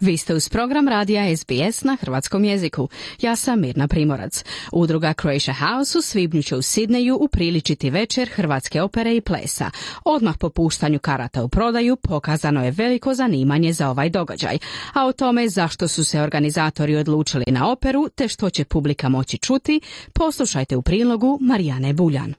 Vi ste uz program radija SBS na hrvatskom jeziku. Ja sam Mirna Primorac. Udruga Croatia House u Svibnju će u Sidneju upriličiti večer hrvatske opere i plesa. Odmah po puštanju karata u prodaju pokazano je veliko zanimanje za ovaj događaj. A o tome zašto su se organizatori odlučili na operu te što će publika moći čuti, poslušajte u prilogu Marijane Buljan.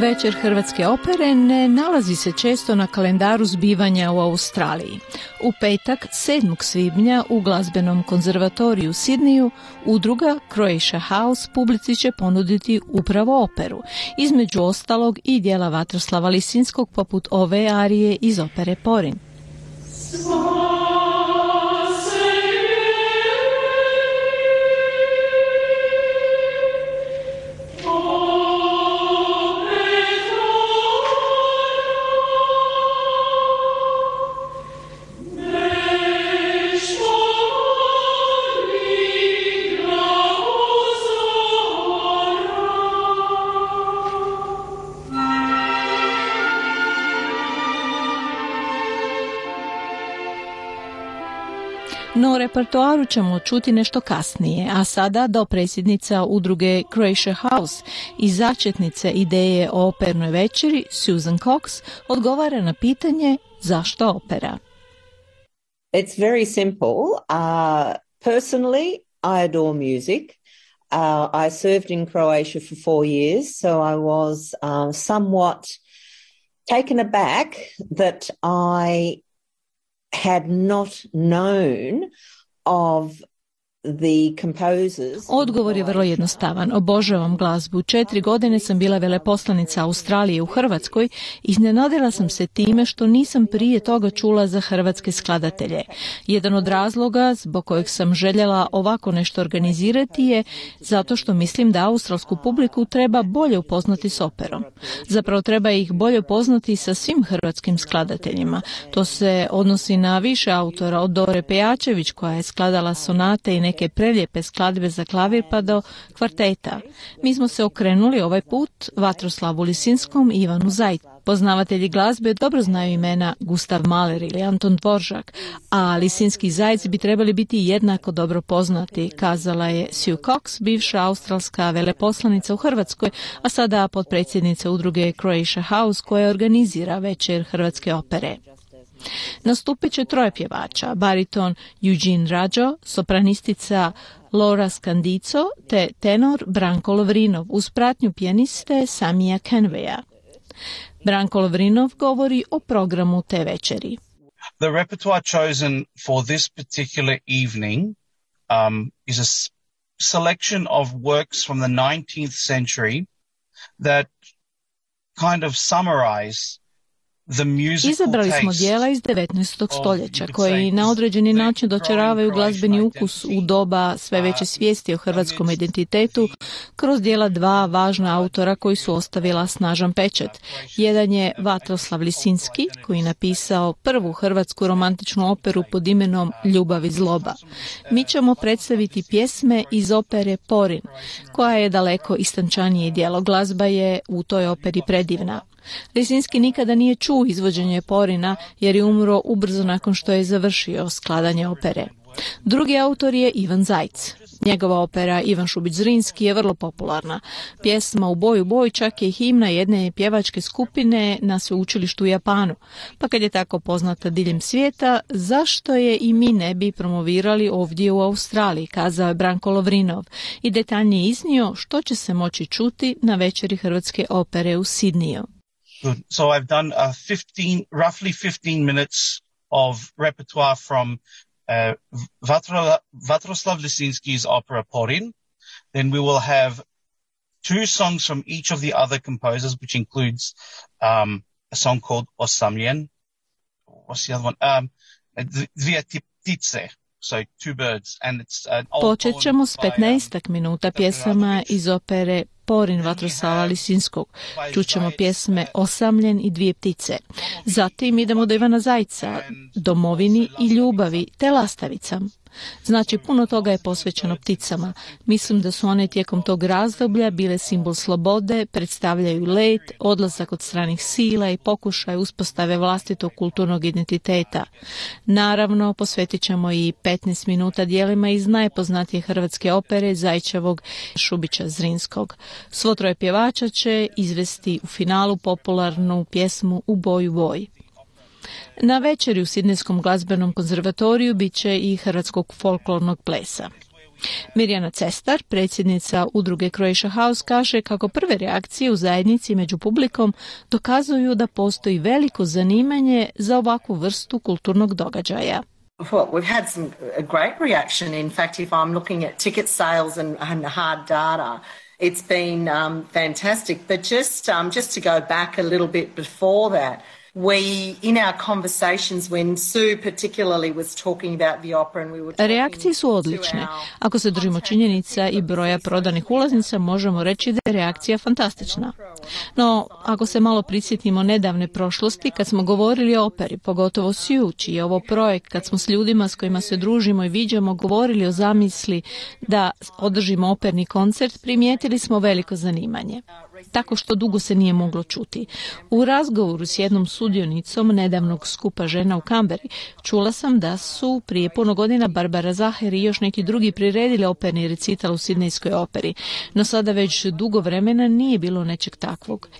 Večer Hrvatske opere ne nalazi se često na kalendaru zbivanja u Australiji. U petak 7. svibnja u glazbenom konzervatoriju u Sidniju udruga Croatia House publici će ponuditi upravo operu, između ostalog i dijela Vatroslava Lisinskog poput ove arije iz opere Porin. No, repertoaru ćemo čuti nešto kasnije, a sada do predsjednica udruge Croatia House i začetnice ideje o opernoj večeri, Susan Cox, odgovara na pitanje zašto opera. It's very simple. Uh, personally, I adore music. Uh, I served in Croatia for four years, so I was uh, somewhat taken aback that I had not known of Odgovor je vrlo jednostavan. Obožavam glazbu. Četiri godine sam bila veleposlanica Australije u Hrvatskoj i iznenadila sam se time što nisam prije toga čula za hrvatske skladatelje. Jedan od razloga zbog kojeg sam željela ovako nešto organizirati je zato što mislim da australsku publiku treba bolje upoznati s operom. Zapravo treba ih bolje upoznati sa svim hrvatskim skladateljima. To se odnosi na više autora od Dore Pejačević koja je skladala sonate i neke prelijepe skladbe za klavir pa do kvarteta. Mi smo se okrenuli ovaj put Vatroslavu Lisinskom i Ivanu Zajt. Poznavatelji glazbe dobro znaju imena Gustav Mahler ili Anton Dvoržak, a Lisinski zajci bi trebali biti jednako dobro poznati, kazala je Sue Cox, bivša australska veleposlanica u Hrvatskoj, a sada potpredsjednica udruge Croatia House koja organizira večer Hrvatske opere. Nastupit će troje pjevača, bariton Eugene Rađo, sopranistica Laura Scandico te tenor Branko Lovrinov uz pratnju pijaniste Samija Kenveja. Branko Lovrinov govori o programu te večeri. The repertoire chosen for this particular evening um, is a selection of works from the 19th century that kind of summarize Izabrali smo dijela iz 19. stoljeća koji na određeni način dočaravaju glazbeni ukus u doba sve veće svijesti o hrvatskom identitetu kroz dijela dva važna autora koji su ostavila snažan pečet. Jedan je Vatroslav Lisinski koji je napisao prvu hrvatsku romantičnu operu pod imenom Ljubav i zloba. Mi ćemo predstaviti pjesme iz opere Porin koja je daleko istančanije dijelo. Glazba je u toj operi predivna. Lisinski nikada nije čuo izvođenje Porina jer je umro ubrzo nakon što je završio skladanje opere. Drugi autor je Ivan Zajc. Njegova opera Ivan Šubić Zrinski je vrlo popularna. Pjesma u boju boj čak je himna jedne pjevačke skupine na sveučilištu u Japanu. Pa kad je tako poznata diljem svijeta, zašto je i mi ne bi promovirali ovdje u Australiji, kazao je Branko Lovrinov i detaljnije iznio što će se moći čuti na večeri Hrvatske opere u Sidniju. So I've done a 15, roughly 15 minutes of repertoire from uh, Vatroslav Lisinski's opera Porin. Then we will have two songs from each of the other composers, which includes um, a song called Osamlien. What's the other one? Um, Dvije. So two birds. And it's an Počet ćemo s 15 minuta pjesama iz opere Porin Vatroslava Lisinskog. Čućemo pjesme Osamljen i dvije ptice. Zatim idemo do Ivana Zajca, Domovini i ljubavi te lastavicam. Znači, puno toga je posvećeno pticama. Mislim da su one tijekom tog razdoblja bile simbol slobode, predstavljaju let, odlazak od stranih sila i pokušaj uspostave vlastitog kulturnog identiteta. Naravno, posvetit ćemo i 15 minuta dijelima iz najpoznatije hrvatske opere Zajčevog Šubića Zrinskog. Svo troje pjevača će izvesti u finalu popularnu pjesmu U boju boj. Na večeri u Sidneskom glazbenom konzervatoriju bit će i hrvatskog folklornog plesa. Mirjana Cestar, predsjednica udruge Croatia House, kaže kako prve reakcije u zajednici među publikom dokazuju da postoji veliko zanimanje za ovakvu vrstu kulturnog događaja. Well, we've had some a great reaction. In fact, if I'm looking at ticket sales and, and hard data, it's been um, fantastic. But just um, just to go back a little bit before that, Reakcije su odlične. Ako se držimo činjenica i broja prodanih ulaznica, možemo reći da je reakcija fantastična. No, ako se malo prisjetimo nedavne prošlosti, kad smo govorili o operi, pogotovo Sjući i ovo projekt, kad smo s ljudima s kojima se družimo i viđamo govorili o zamisli da održimo operni koncert, primijetili smo veliko zanimanje tako što dugo se nije moglo čuti. U razgovoru s jednom sudionicom nedavnog skupa žena u Kamberi čula sam da su prije puno godina Barbara Zaher i još neki drugi priredili operni recital u Sidnejskoj operi, no sada već dugo vremena nije bilo nečeg takvog.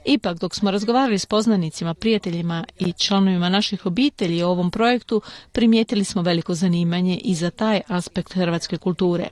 Ipak, dok smo razgovarali s poznanicima, prijateljima i članovima naših obitelji o ovom projektu, primijetili smo veliko zanimanje i za taj aspekt hrvatske kulture.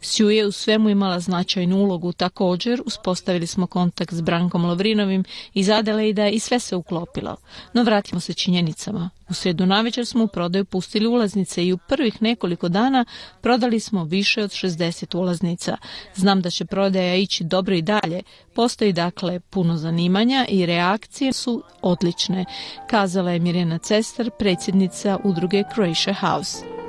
Sju je u svemu imala značajnu ulogu, također uspostavili smo kontakt s Brankom Lovrinovim iz Adelaida i sve se uklopilo. No vratimo se činjenicama. U sredu navečer smo u prodaju pustili ulaznice i u prvih nekoliko dana prodali smo više od 60 ulaznica. Znam da će prodaja ići dobro i dalje. Postoji dakle puno zanimanja i reakcije su odlične, kazala je Mirjana Cestar, predsjednica udruge Croatia House.